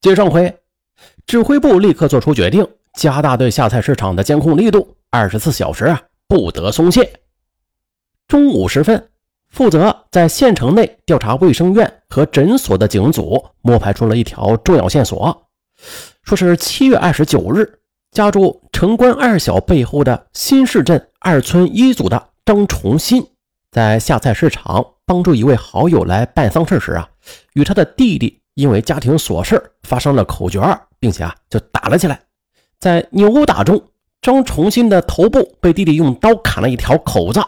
接上回，指挥部立刻做出决定，加大对下菜市场的监控力度，二十四小时啊不得松懈。中午时分，负责在县城内调查卫生院和诊所的警组摸排出了一条重要线索，说是七月二十九日，家住城关二小背后的新市镇二村一组的张崇新，在下菜市场帮助一位好友来办丧事时啊，与他的弟弟。因为家庭琐事发生了口角，并且啊就打了起来。在扭打中，张崇新的头部被弟弟用刀砍了一条口子。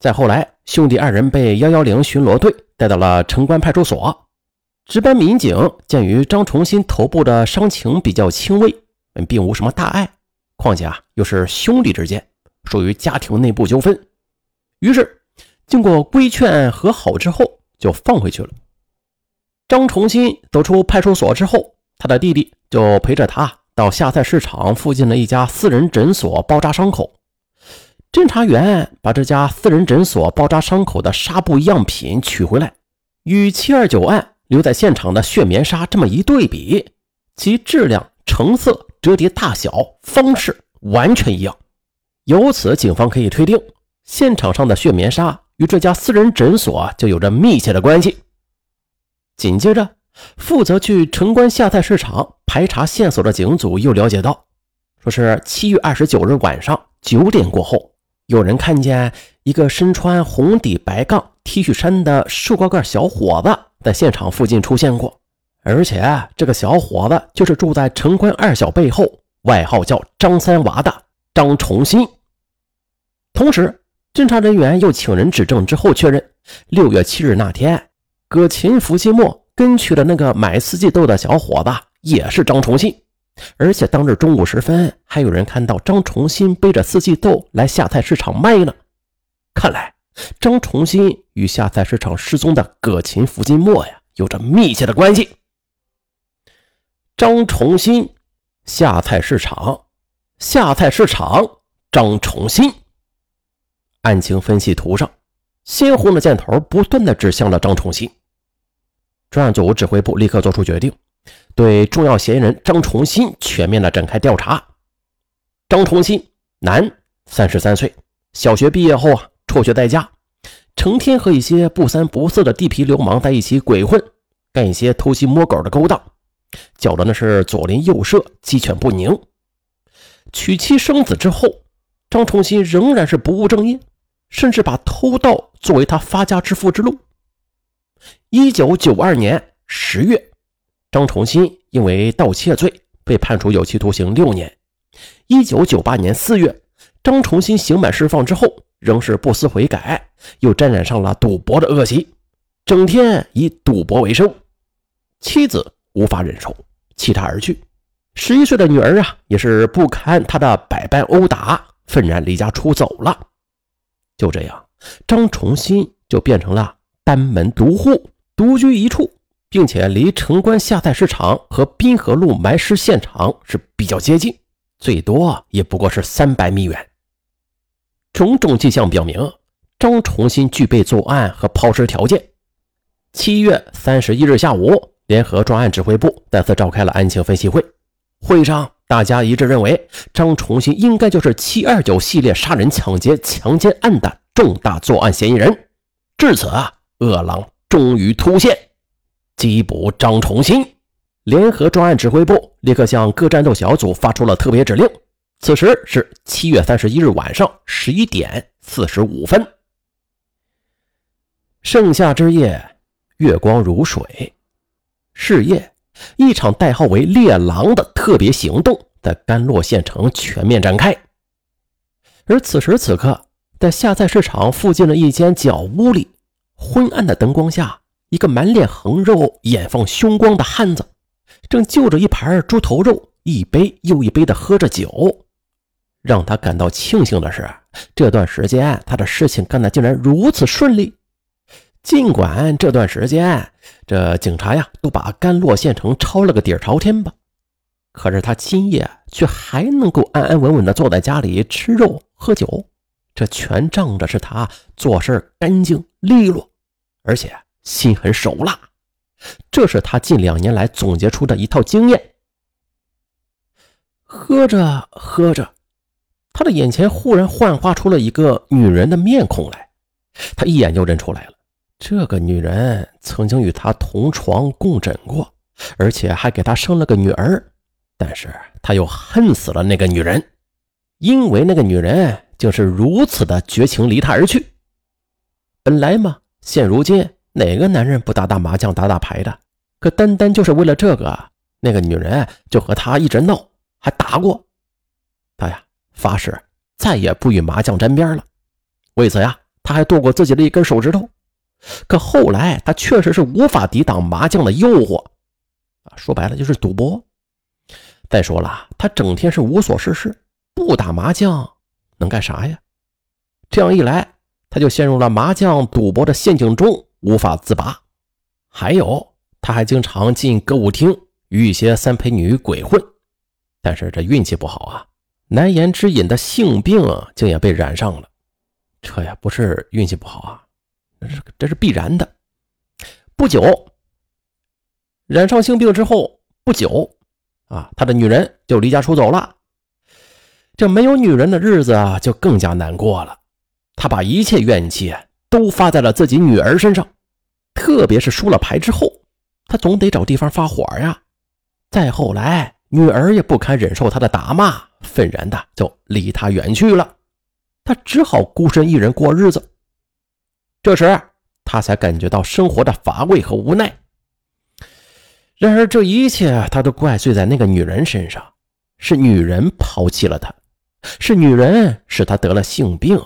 再后来，兄弟二人被幺幺零巡逻队带到了城关派出所。值班民警鉴于张崇新头部的伤情比较轻微，并无什么大碍，况且啊又是兄弟之间，属于家庭内部纠纷，于是经过规劝和好之后，就放回去了。张崇新走出派出所之后，他的弟弟就陪着他到下菜市场附近的一家私人诊所包扎伤口。侦查员把这家私人诊所包扎伤口的纱布样品取回来，与七二九案留在现场的血棉纱这么一对比，其质量、成色、折叠大小、方式完全一样。由此，警方可以推定，现场上的血棉纱与这家私人诊所就有着密切的关系。紧接着，负责去城关下菜市场排查线索的警组又了解到，说是七月二十九日晚上九点过后，有人看见一个身穿红底白杠 T 恤衫的瘦高个小伙子在现场附近出现过，而且这个小伙子就是住在城关二小背后，外号叫张三娃的张崇新。同时，侦查人员又请人指证之后确认，六月七日那天。葛琴伏期末跟去的那个买四季豆的小伙子也是张崇新，而且当日中午时分还有人看到张崇新背着四季豆来下菜市场卖呢。看来张崇新与下菜市场失踪的葛琴伏期末呀有着密切的关系。张崇新下菜市场，下菜市场，张崇新。案情分析图上，鲜红的箭头不断的指向了张崇新。专案组指挥部立刻作出决定，对重要嫌疑人张崇新全面的展开调查。张崇新，男，三十三岁，小学毕业后啊，辍学在家，成天和一些不三不四的地痞流氓在一起鬼混，干一些偷鸡摸狗的勾当，搅得那是左邻右舍鸡犬不宁。娶妻生子之后，张崇新仍然是不务正业，甚至把偷盗作为他发家致富之路。一九九二年十月，张崇新因为盗窃罪被判处有期徒刑六年。一九九八年四月，张崇新刑满释放之后，仍是不思悔改，又沾染上了赌博的恶习，整天以赌博为生。妻子无法忍受，弃他而去。十一岁的女儿啊，也是不堪他的百般殴打，愤然离家出走了。就这样，张崇新就变成了单门独户。独居一处，并且离城关下菜市场和滨河路埋尸现场是比较接近，最多也不过是三百米远。种种迹象表明，张崇新具备作案和抛尸条件。七月三十一日下午，联合专案指挥部再次召开了案情分析会，会上大家一致认为，张崇新应该就是七二九系列杀人、抢劫、强奸案的重大作案嫌疑人。至此啊，恶狼。终于突现，缉捕张崇新。联合专案指挥部立刻向各战斗小组发出了特别指令。此时是七月三十一日晚上十一点四十五分。盛夏之夜，月光如水。是夜，一场代号为“猎狼”的特别行动在甘洛县城全面展开。而此时此刻，在下菜市场附近的一间角屋里。昏暗的灯光下，一个满脸横肉、眼放凶光的汉子，正就着一盘猪头肉，一杯又一杯的喝着酒。让他感到庆幸的是，这段时间他的事情干得竟然如此顺利。尽管这段时间这警察呀都把甘洛县城抄了个底儿朝天吧，可是他今夜却还能够安安稳稳地坐在家里吃肉喝酒，这全仗着是他做事干净利落。而且心狠手辣，这是他近两年来总结出的一套经验。喝着喝着，他的眼前忽然幻化出了一个女人的面孔来，他一眼就认出来了。这个女人曾经与他同床共枕过，而且还给他生了个女儿。但是他又恨死了那个女人，因为那个女人竟是如此的绝情，离他而去。本来嘛，现如今哪个男人不打打麻将、打打牌的？可单单就是为了这个，那个女人就和他一直闹。还打过他呀！发誓再也不与麻将沾边了。为此呀，他还剁过自己的一根手指头。可后来他确实是无法抵挡麻将的诱惑啊！说白了就是赌博。再说了，他整天是无所事事，不打麻将能干啥呀？这样一来，他就陷入了麻将赌博的陷阱中，无法自拔。还有，他还经常进歌舞厅与一些三陪女鬼混。但是这运气不好啊，难言之隐的性病竟也被染上了。这呀不是运气不好啊，这是这是必然的。不久，染上性病之后不久啊，他的女人就离家出走了。这没有女人的日子啊，就更加难过了。他把一切怨气都发在了自己女儿身上，特别是输了牌之后，他总得找地方发火呀。再后来。女儿也不堪忍受他的打骂，愤然的就离他远去了。他只好孤身一人过日子。这时，他才感觉到生活的乏味和无奈。然而，这一切他都怪罪在那个女人身上，是女人抛弃了他，是女人使他得了性病。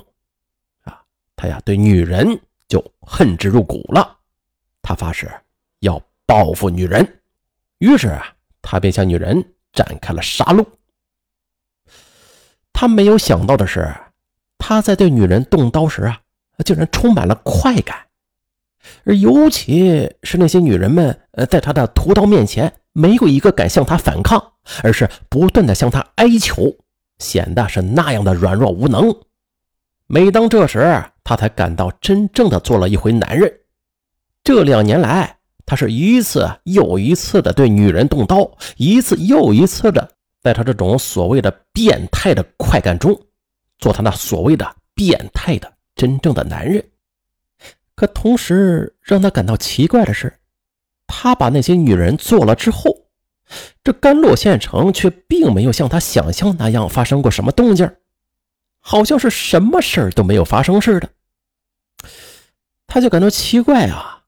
哎，呀，对女人就恨之入骨了。他发誓要报复女人，于是啊，他便向女人。展开了杀戮。他没有想到的是，他在对女人动刀时啊，竟然充满了快感，而尤其是那些女人们，呃，在他的屠刀面前，没有一个敢向他反抗，而是不断的向他哀求，显得是那样的软弱无能。每当这时，他才感到真正的做了一回男人。这两年来。他是一次又一次的对女人动刀，一次又一次的在他这种所谓的变态的快感中，做他那所谓的变态的真正的男人。可同时让他感到奇怪的是，他把那些女人做了之后，这甘洛县城却并没有像他想象那样发生过什么动静，好像是什么事儿都没有发生似的。他就感到奇怪啊。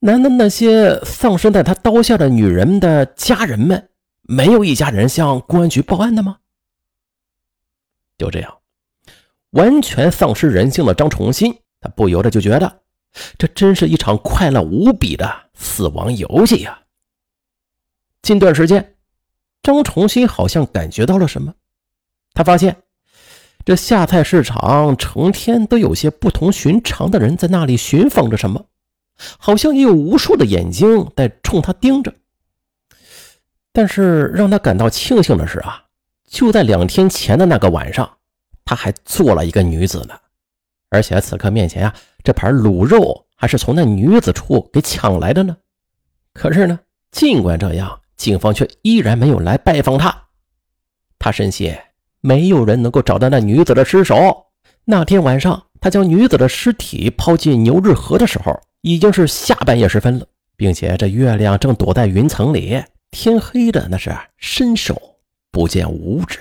难道那些丧生在他刀下的女人的家人们，没有一家人向公安局报案的吗？就这样，完全丧失人性的张重新，他不由得就觉得，这真是一场快乐无比的死亡游戏呀！近段时间，张重新好像感觉到了什么，他发现这下菜市场成天都有些不同寻常的人在那里寻访着什么。好像也有无数的眼睛在冲他盯着，但是让他感到庆幸的是啊，就在两天前的那个晚上，他还做了一个女子呢，而且此刻面前啊，这盘卤肉还是从那女子处给抢来的呢。可是呢，尽管这样，警方却依然没有来拜访他。他深信没有人能够找到那女子的尸首。那天晚上，他将女子的尸体抛进牛日河的时候。已经是下半夜时分了，并且这月亮正躲在云层里，天黑的那是伸手不见五指。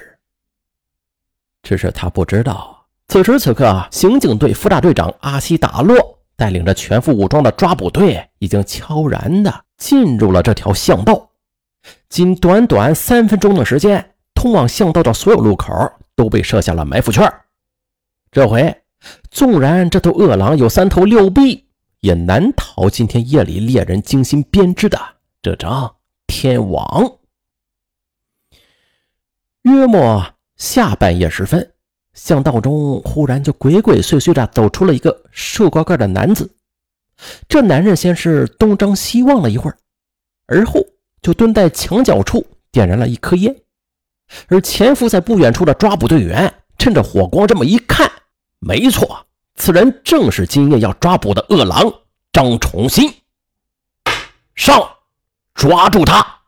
只是他不知道，此时此刻，刑警队副大队长阿西达洛带领着全副武装的抓捕队，已经悄然的进入了这条巷道。仅短短三分钟的时间，通往巷道的所有路口都被设下了埋伏圈。这回，纵然这头恶狼有三头六臂。也难逃今天夜里猎人精心编织的这张天网。约莫下半夜时分，巷道中忽然就鬼鬼祟祟的走出了一个瘦高个的男子。这男人先是东张西望了一会儿，而后就蹲在墙角处点燃了一颗烟。而潜伏在不远处的抓捕队员趁着火光这么一看，没错。此人正是今夜要抓捕的恶狼张崇新。上，抓住他！